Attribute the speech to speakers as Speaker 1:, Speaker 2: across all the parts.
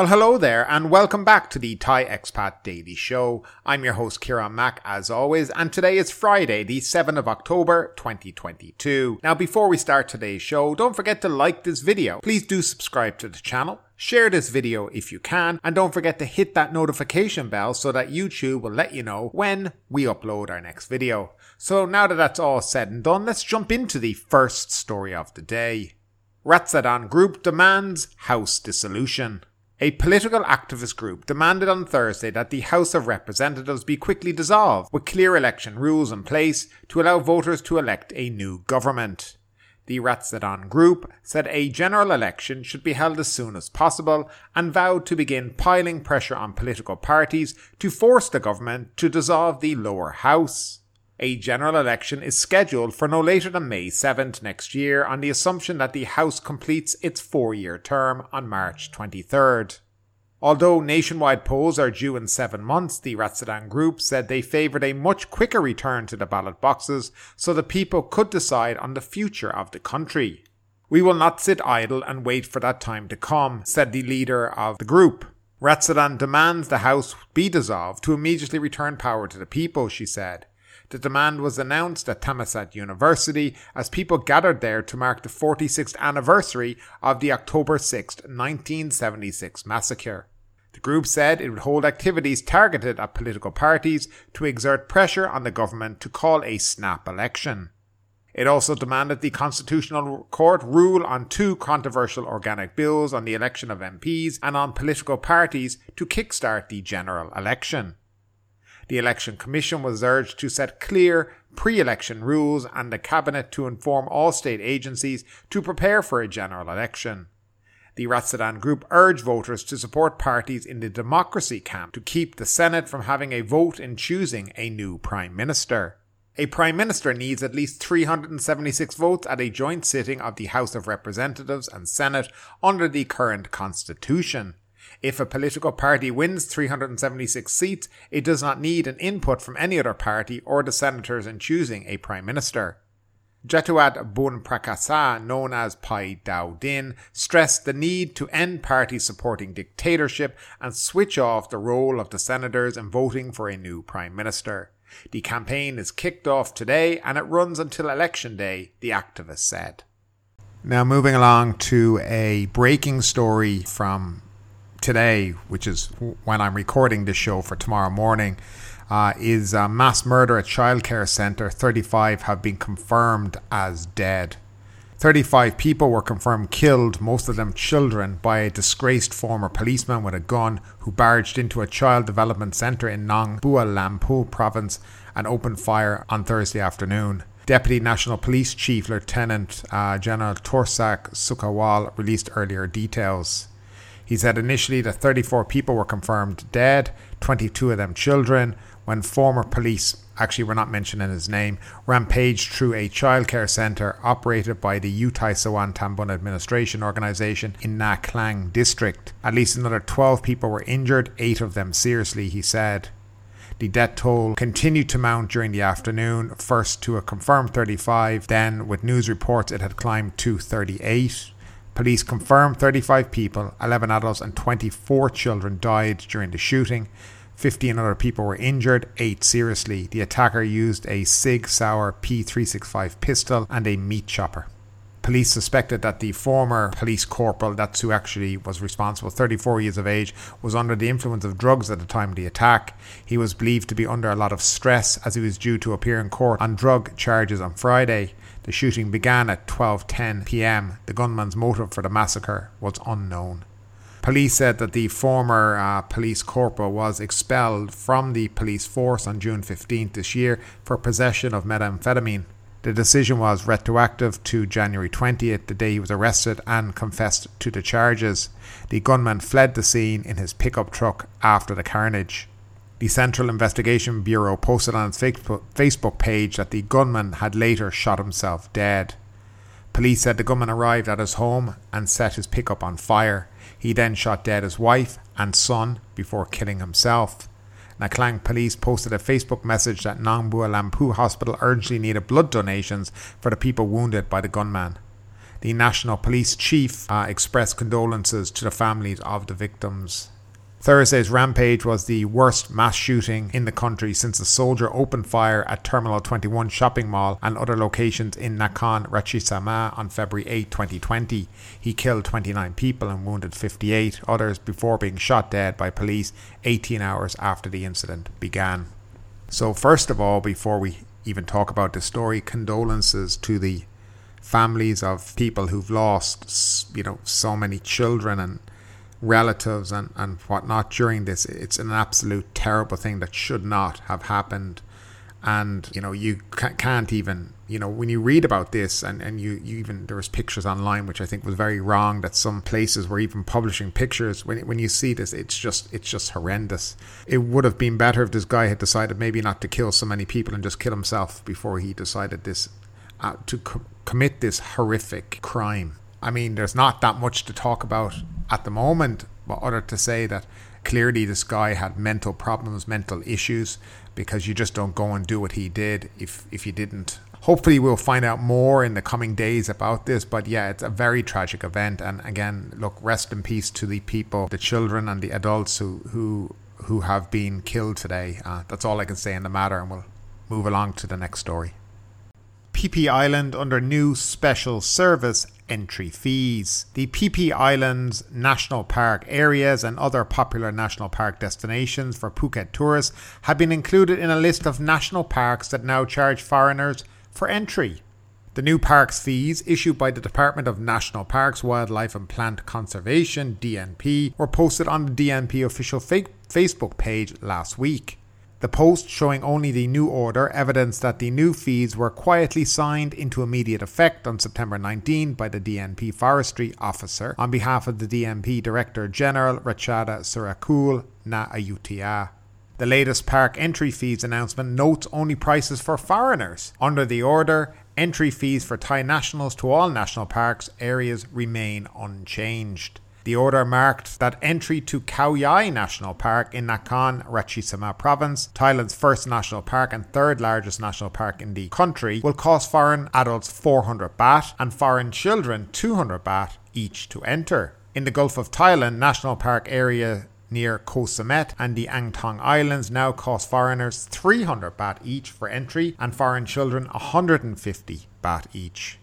Speaker 1: Well, hello there, and welcome back to the Thai Expat Daily Show. I'm your host, Kieran Mack, as always, and today is Friday, the 7th of October, 2022. Now, before we start today's show, don't forget to like this video. Please do subscribe to the channel. Share this video if you can, and don't forget to hit that notification bell so that YouTube will let you know when we upload our next video. So now that that's all said and done, let's jump into the first story of the day. Ratsadon Group demands House dissolution. A political activist group demanded on Thursday that the House of Representatives be quickly dissolved, with clear election rules in place to allow voters to elect a new government. The Ratsadon group said a general election should be held as soon as possible and vowed to begin piling pressure on political parties to force the government to dissolve the lower house. A general election is scheduled for no later than May 7th next year on the assumption that the House completes its four year term on March 23rd. Although nationwide polls are due in seven months, the Ratsadon group said they favoured a much quicker return to the ballot boxes so the people could decide on the future of the country. We will not sit idle and wait for that time to come, said the leader of the group. Ratsadon demands the House be dissolved to immediately return power to the people, she said. The demand was announced at Thammasat University as people gathered there to mark the 46th anniversary of the October 6, 1976 massacre. The group said it would hold activities targeted at political parties to exert pressure on the government to call a snap election. It also demanded the Constitutional Court rule on two controversial organic bills on the election of MPs and on political parties to kickstart the general election. The Election Commission was urged to set clear pre election rules and the Cabinet to inform all state agencies to prepare for a general election. The Ratsadon group urged voters to support parties in the democracy camp to keep the Senate from having a vote in choosing a new Prime Minister. A Prime Minister needs at least 376 votes at a joint sitting of the House of Representatives and Senate under the current Constitution. If a political party wins 376 seats, it does not need an input from any other party or the senators in choosing a prime minister. Jatuad Bun Prakasa, known as Pai Dao Din, stressed the need to end parties supporting dictatorship and switch off the role of the senators in voting for a new prime minister. The campaign is kicked off today and it runs until election day, the activist said. Now, moving along to a breaking story from today, which is when I'm recording this show for tomorrow morning, uh, is a mass murder at childcare centre. 35 have been confirmed as dead. 35 people were confirmed killed, most of them children, by a disgraced former policeman with a gun who barged into a child development centre in Nong Bua Lamphu province and opened fire on Thursday afternoon. Deputy National Police Chief Lieutenant uh, General Torsak Sukawal released earlier details. He said initially that 34 people were confirmed dead, 22 of them children, when former police, actually we're not mentioning his name, rampaged through a childcare centre operated by the Uthai Sawan Tambun Administration Organisation in Na Klang district. At least another 12 people were injured, 8 of them seriously, he said. The death toll continued to mount during the afternoon, first to a confirmed 35, then, with news reports, it had climbed to 38. Police confirmed 35 people, 11 adults, and 24 children died during the shooting. 15 other people were injured, 8 seriously. The attacker used a Sig Sauer P365 pistol and a meat chopper. Police suspected that the former police corporal, that's who actually was responsible, 34 years of age, was under the influence of drugs at the time of the attack. He was believed to be under a lot of stress as he was due to appear in court on drug charges on Friday. The shooting began at 12:10 p.m. The gunman's motive for the massacre was unknown. Police said that the former uh, police corporal was expelled from the police force on June 15th this year for possession of methamphetamine. The decision was retroactive to January 20th, the day he was arrested and confessed to the charges. The gunman fled the scene in his pickup truck after the carnage. The Central Investigation Bureau posted on its Facebook page that the gunman had later shot himself dead. Police said the gunman arrived at his home and set his pickup on fire. He then shot dead his wife and son before killing himself. Na Klang police posted a Facebook message that Nong Bua Lamphu Hospital urgently needed blood donations for the people wounded by the gunman. The National Police Chief uh, expressed condolences to the families of the victims. Thursday's rampage was the worst mass shooting in the country since a soldier opened fire at Terminal 21 shopping mall and other locations in Nakhon Ratchasima on February 8, 2020. He killed 29 people and wounded 58 others before being shot dead by police 18 hours after the incident began. So, first of all, before we even talk about the story, condolences to the families of people who've lost, you know, so many children and relatives and, and whatnot during this. It's an absolute terrible thing that should not have happened. And, you know, you can't even, you know, when you read about this and, and you, you even, there was pictures online, which I think was very wrong that some places were even publishing pictures. When, when you see this, it's just, it's just horrendous. It would have been better if this guy had decided maybe not to kill so many people and just kill himself before he decided this, uh, to co- commit this horrific crime. I mean, there's not that much to talk about at the moment, but other to say that clearly this guy had mental problems, mental issues, because you just don't go and do what he did if if you didn't. Hopefully, we'll find out more in the coming days about this. But yeah, it's a very tragic event. And again, look, rest in peace to the people, the children and the adults who who who have been killed today. Uh, that's all I can say in the matter, and we'll move along to the next story. Phi Island under new special service entry fees. The Phi Islands National Park areas and other popular national park destinations for Phuket tourists have been included in a list of national parks that now charge foreigners for entry. The new parks fees, issued by the Department of National Parks, Wildlife and Plant Conservation (DNP), were posted on the DNP official Facebook page last week. The post showing only the new order evidenced that the new fees were quietly signed into immediate effect on September 19 by the DNP forestry officer on behalf of the DNP Director General Rachada Surakul Na Ayutthaya. The latest park entry fees announcement notes only prices for foreigners. Under the order, entry fees for Thai nationals to all national parks areas remain unchanged. The order marked that entry to Khao Yai National Park in Nakhon Ratchasima province, Thailand's first national park and third largest national park in the country, will cost foreign adults 400 baht and foreign children 200 baht each to enter. In the Gulf of Thailand National Park area near Koh Samet and the Ang Thong Islands now cost foreigners 300 baht each for entry and foreign children 150 baht each.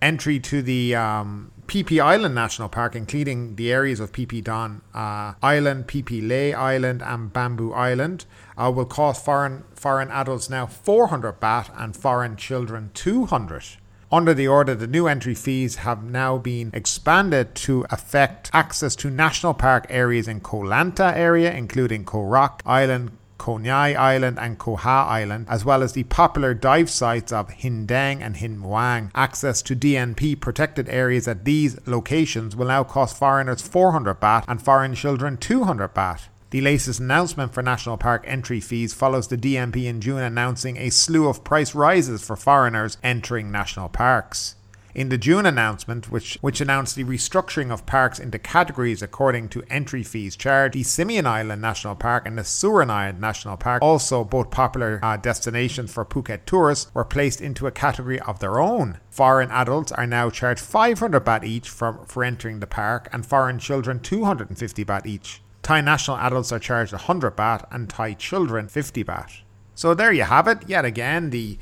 Speaker 1: Entry to the um, Phi Island National Park, including the areas of PP Don uh, Island, PP Leh Island, and Bamboo Island, uh, will cost foreign foreign adults now 400 baht and foreign children 200. Under the order, the new entry fees have now been expanded to affect access to national park areas in Koh Lanta area, including Koh Rok Island, Koh Ngai Island and Koh Ha Island, as well as the popular dive sites of Hin Daeng and Hin Muang. Access to DNP protected areas at these locations will now cost foreigners 400 baht and foreign children 200 baht. The latest announcement for national park entry fees follows the DNP in June announcing a slew of price rises for foreigners entering national parks in the June announcement, which, which announced the restructuring of parks into categories according to entry fees charged, the Similan Island National Park and the Surin Island National Park, also both popular uh, destinations for Phuket tourists, were placed into a category of their own. Foreign adults are now charged 500 baht each for, for entering the park, and foreign children 250 baht each. Thai national adults are charged 100 baht and Thai children 50 baht. So there you have it. Yet again, the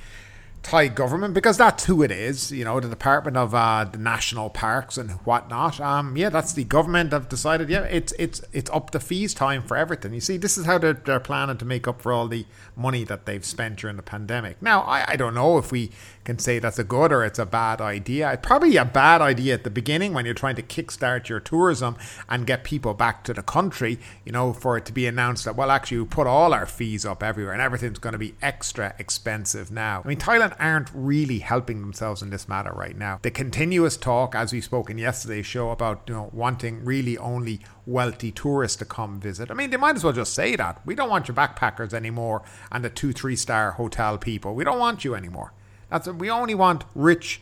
Speaker 1: Thai government because that's who it is. You know, the Department of uh, the National Parks and whatnot. Um, yeah, that's the government have decided. Yeah, it's it's it's up the fees time for everything. You see, this is how they're, they're planning to make up for all the money that they've spent during the pandemic. Now, I, I don't know if we can say that's a good or it's a bad idea. It's probably a bad idea at the beginning when you're trying to kickstart your tourism and get people back to the country. You know, for it to be announced that well, actually, we put all our fees up everywhere and everything's going to be extra expensive now. I mean, Thailand Aren't really helping themselves in this matter right now. The continuous talk, as we spoke in yesterday's show, about you know wanting really only wealthy tourists to come visit. I mean, they might as well just say that. We don't want your backpackers anymore and the two, three star hotel people. We don't want you anymore. That's we only want rich,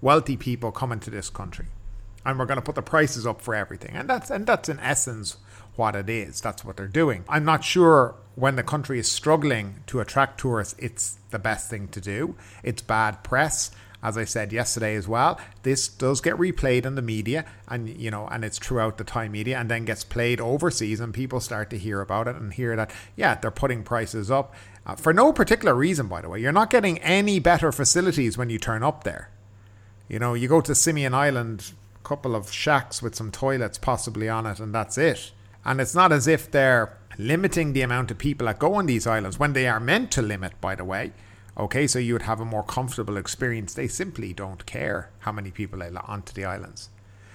Speaker 1: wealthy people coming to this country, and we're going to put the prices up for everything. And that's and that's in essence what it is. That's what they're doing. I'm not sure when the country is struggling to attract tourists, it's the best thing to do. It's bad press. As I said yesterday as well, this does get replayed in the media and you know, and it's throughout the Thai media and then gets played overseas and people start to hear about it and hear that, yeah, they're putting prices up. Uh, for no particular reason, by the way. You're not getting any better facilities when you turn up there. You know, you go to Similan Island, couple of shacks with some toilets possibly on it, and that's it. And it's not as if they're limiting the amount of people that go on these islands when they are meant to limit, by the way. Okay, so you would have a more comfortable experience. They simply don't care how many people they let onto the islands.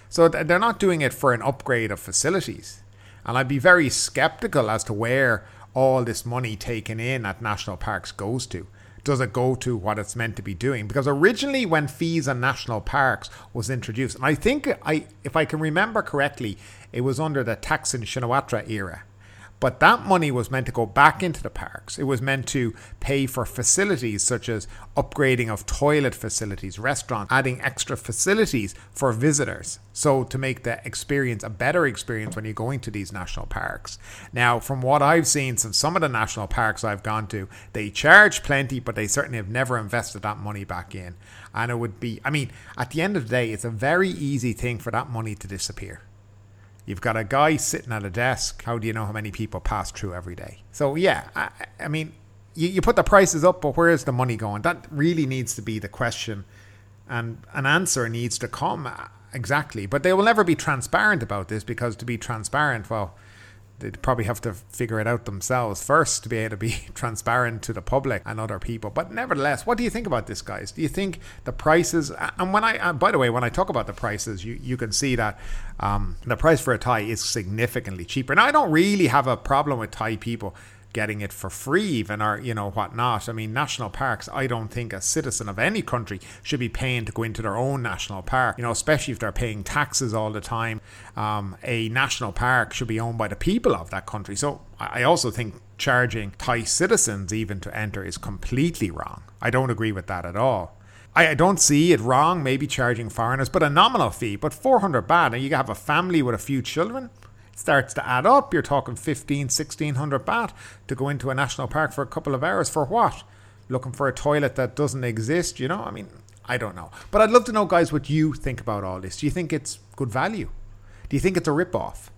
Speaker 1: So they're not doing it for an upgrade of facilities. And I'd be very skeptical as to where all this money taken in at national parks goes to does it go to what it's meant to be doing? Because originally, when fees on national parks was introduced, and I think I, if I can remember correctly, it was under the Thaksin Shinawatra era. But that money was meant to go back into the parks. It was meant to pay for facilities such as upgrading of toilet facilities, restaurants, adding extra facilities for visitors. So to make the experience a better experience when you're going to these national parks. Now, from what I've seen from some of the national parks I've gone to, they charge plenty, but they certainly have never invested that money back in. And it would be, I mean, at the end of the day, it's a very easy thing for that money to disappear. You've got a guy sitting at a desk. How do you know how many people pass through every day? So, yeah, I, I mean, you, you put the prices up, but where is the money going? That really needs to be the question. And an answer needs to come uh, exactly. But they will never be transparent about this because to be transparent, well, they'd probably have to figure it out themselves first to be able to be transparent to the public and other people. But nevertheless, what do you think about this, guys? Do you think the prices? And when I, uh, by the way, when I talk about the prices, you you can see that um, the price for a Thai is significantly cheaper. Now, I don't really have a problem with Thai people getting it for free, even or you know whatnot. I mean, national parks. I don't think a citizen of any country should be paying to go into their own national park. You know, especially if they're paying taxes all the time. Um, a national park should be owned by the people of that country. So I also think charging Thai citizens even to enter is completely wrong. I don't agree with that at all. I don't see it wrong, maybe charging foreigners, but a nominal fee. But 400 baht, and you have a family with a few children, starts to add up. You're talking 15, 1600 baht to go into a national park for a couple of hours for what? Looking for a toilet that doesn't exist, you know? I mean, I don't know. But I'd love to know, guys, what you think about all this. Do you think it's good value? Do you think it's a rip-off?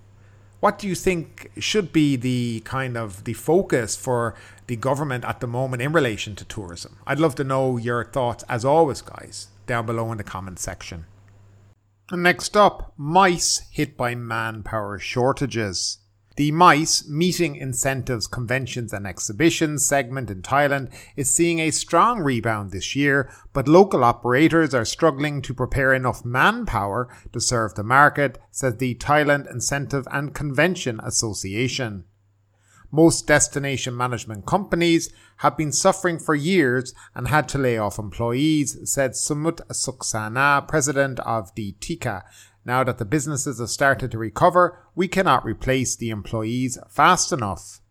Speaker 1: What do you think should be the kind of the focus for the government at the moment in relation to tourism? I'd love to know your thoughts as always, guys, down below in the comment section. Next up, MICE hit by manpower shortages. The MICE, Meeting Incentives, Conventions and Exhibitions segment in Thailand, is seeing a strong rebound this year, but local operators are struggling to prepare enough manpower to serve the market, says the Thailand Incentive and Convention Association. Most destination management companies have been suffering for years and had to lay off employees, said Sumate Sudasna, president of the TICA. Now that the businesses have started to recover, we cannot replace the employees fast enough.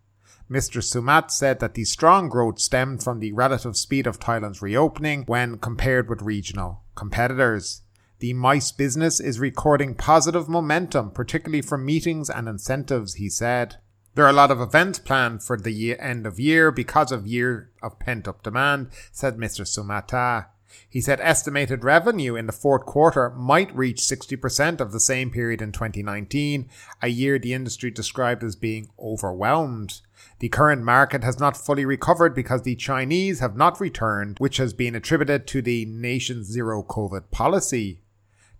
Speaker 1: Mr. Sumate said that the strong growth stemmed from the relative speed of Thailand's reopening when compared with regional competitors. The MICE business is recording positive momentum, particularly from meetings and incentives, he said. There are a lot of events planned for the year, end of year because of year of pent up demand, said Mr. Sumata. He said estimated revenue in the fourth quarter might reach 60% of the same period in 2019, a year the industry described as being overwhelmed. The current market has not fully recovered because the Chinese have not returned, which has been attributed to the nation's zero COVID policy.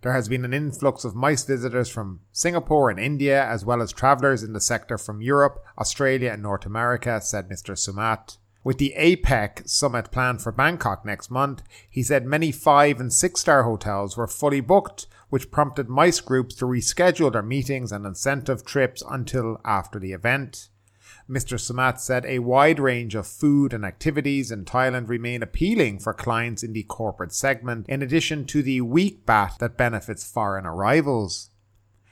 Speaker 1: There has been an influx of MICE visitors from Singapore and India, as well as travellers in the sector from Europe, Australia, and North America, said Mr. Sumate. With the APEC summit planned for Bangkok next month, he said many five and six star hotels were fully booked, which prompted MICE groups to reschedule their meetings and incentive trips until after the event. Mr. Sumate said a wide range of food and activities in Thailand remain appealing for clients in the corporate segment, in addition to the weak baht that benefits foreign arrivals.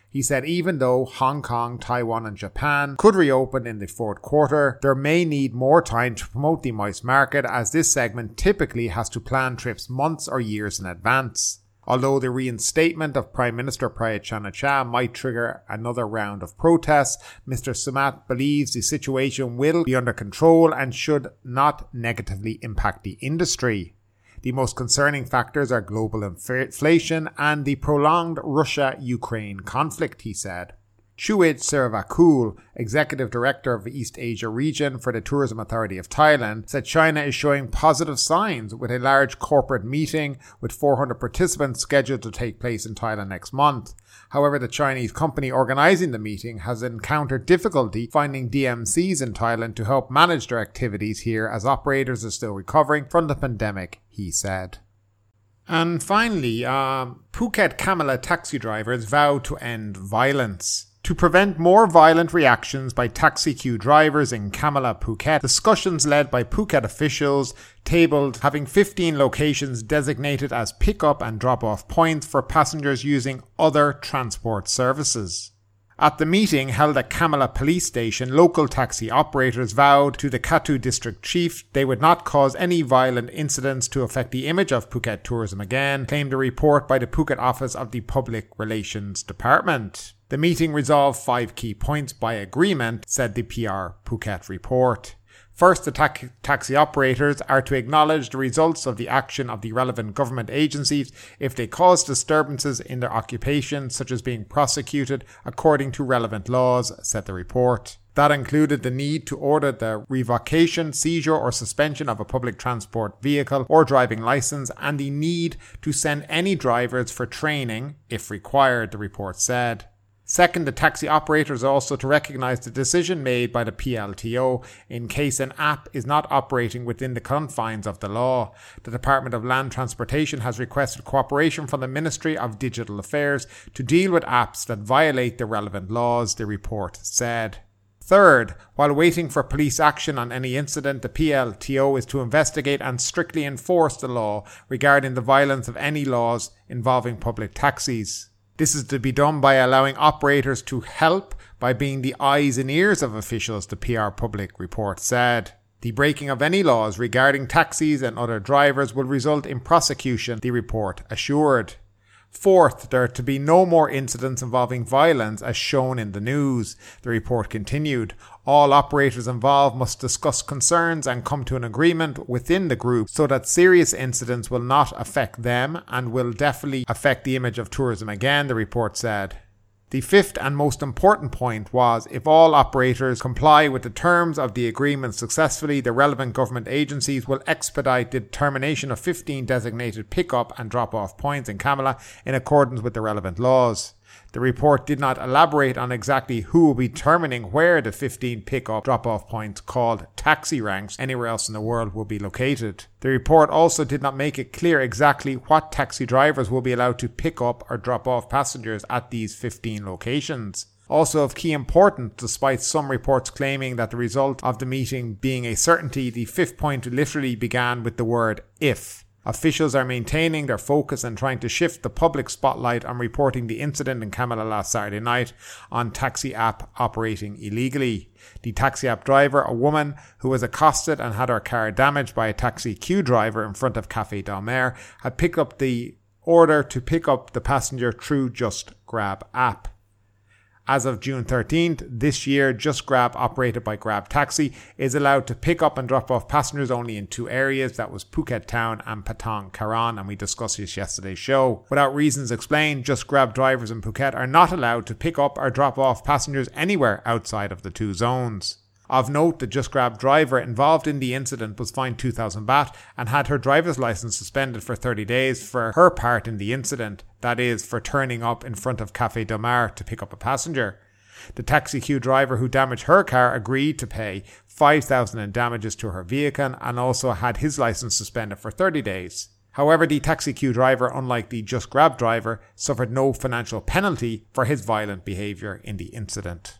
Speaker 1: He said even though Hong Kong, Taiwan, and Japan could reopen in the fourth quarter, there may need more time to promote the MICE market as this segment typically has to plan trips months or years in advance. Although the reinstatement of Prime Minister Prayut Chan-o-cha might trigger another round of protests, Mr. Sumate believes the situation will be under control and should not negatively impact the industry. The most concerning factors are global inflation and the prolonged Russia Ukraine conflict, he said. Chuit Servakul, Executive Director of the East Asia region for the Tourism Authority of Thailand, said China is showing positive signs with a large corporate meeting with 400 participants scheduled to take place in Thailand next month. However, the Chinese company organizing the meeting has encountered difficulty finding DMCs in Thailand to help manage their activities here as operators are still recovering from the pandemic, he said. And finally, uh, Phuket Kamala taxi drivers vow to end violence. To prevent more violent reactions by taxi queue drivers in Kamala, Phuket, discussions led by Phuket officials tabled having 15 locations designated as pick-up and drop-off points for passengers using other transport services. At the meeting held at Kamala Police Station, local taxi operators vowed to the Kathu district chief they would not cause any violent incidents to affect the image of Phuket tourism again, claimed a report by the Phuket office of the Public Relations Department. The meeting resolved five key points by agreement, said the PR Phuket report. First, the ta- taxi operators are to acknowledge the results of the action of the relevant government agencies if they cause disturbances in their occupation, such as being prosecuted according to relevant laws, said the report. That included the need to order the revocation, seizure, or suspension of a public transport vehicle or driving license, and the need to send any drivers for training, if required, the report said. Second, the taxi operators are also to recognize the decision made by the PLTO in case an app is not operating within the confines of the law. The Department of Land Transportation has requested cooperation from the Ministry of Digital Affairs to deal with apps that violate the relevant laws, the report said. Third, while waiting for police action on any incident, the PLTO is to investigate and strictly enforce the law regarding the violence of any laws involving public taxis. This is to be done by allowing operators to help by being the eyes and ears of officials, the PR Phuket report said. The breaking of any laws regarding taxis and other drivers will result in prosecution, the report assured. Fourth, there are to be no more incidents involving violence as shown in the news, the report continued. All operators involved must discuss concerns and come to an agreement within the group so that serious incidents will not affect them and will definitely affect the image of tourism again, the report said. The fifth and most important point was if all operators comply with the terms of the agreement successfully, the relevant government agencies will expedite the determination of 15 designated pick up and drop off points in Kamala in accordance with the relevant laws. The report did not elaborate on exactly who will be determining where the 15 pick-up drop-off points called taxi ranks anywhere else in the world will be located. The report also did not make it clear exactly what taxi drivers will be allowed to pick up or drop off passengers at these 15 locations. Also of key importance, despite some reports claiming that the result of the meeting being a certainty, the fifth point literally began with the word if. Officials are maintaining their focus and trying to shift the public spotlight on reporting the incident in Kamala last Saturday night on taxi app operating illegally. The taxi app driver, a woman who was accosted and had her car damaged by a taxi queue driver in front of Cafe Del Mar, had picked up the order to pick up the passenger through Just Grab app. As of June 13th this year, Just Grab, operated by Grab Taxi, is allowed to pick up and drop off passengers only in two areas. That was Phuket Town and Patong Karon, and we discussed this yesterday's show. Without reasons explained, Just Grab drivers in Phuket are not allowed to pick up or drop off passengers anywhere outside of the two zones. Of note, the Just Grab driver involved in the incident was fined 2,000 baht and had her driver's license suspended for 30 days for her part in the incident, that is, for turning up in front of Cafe Del Mar to pick up a passenger. The taxi queue driver who damaged her car agreed to pay 5,000 in damages to her vehicle and also had his license suspended for 30 days. However, the taxi queue driver, unlike the Just Grab driver, suffered no financial penalty for his violent behaviour in the incident.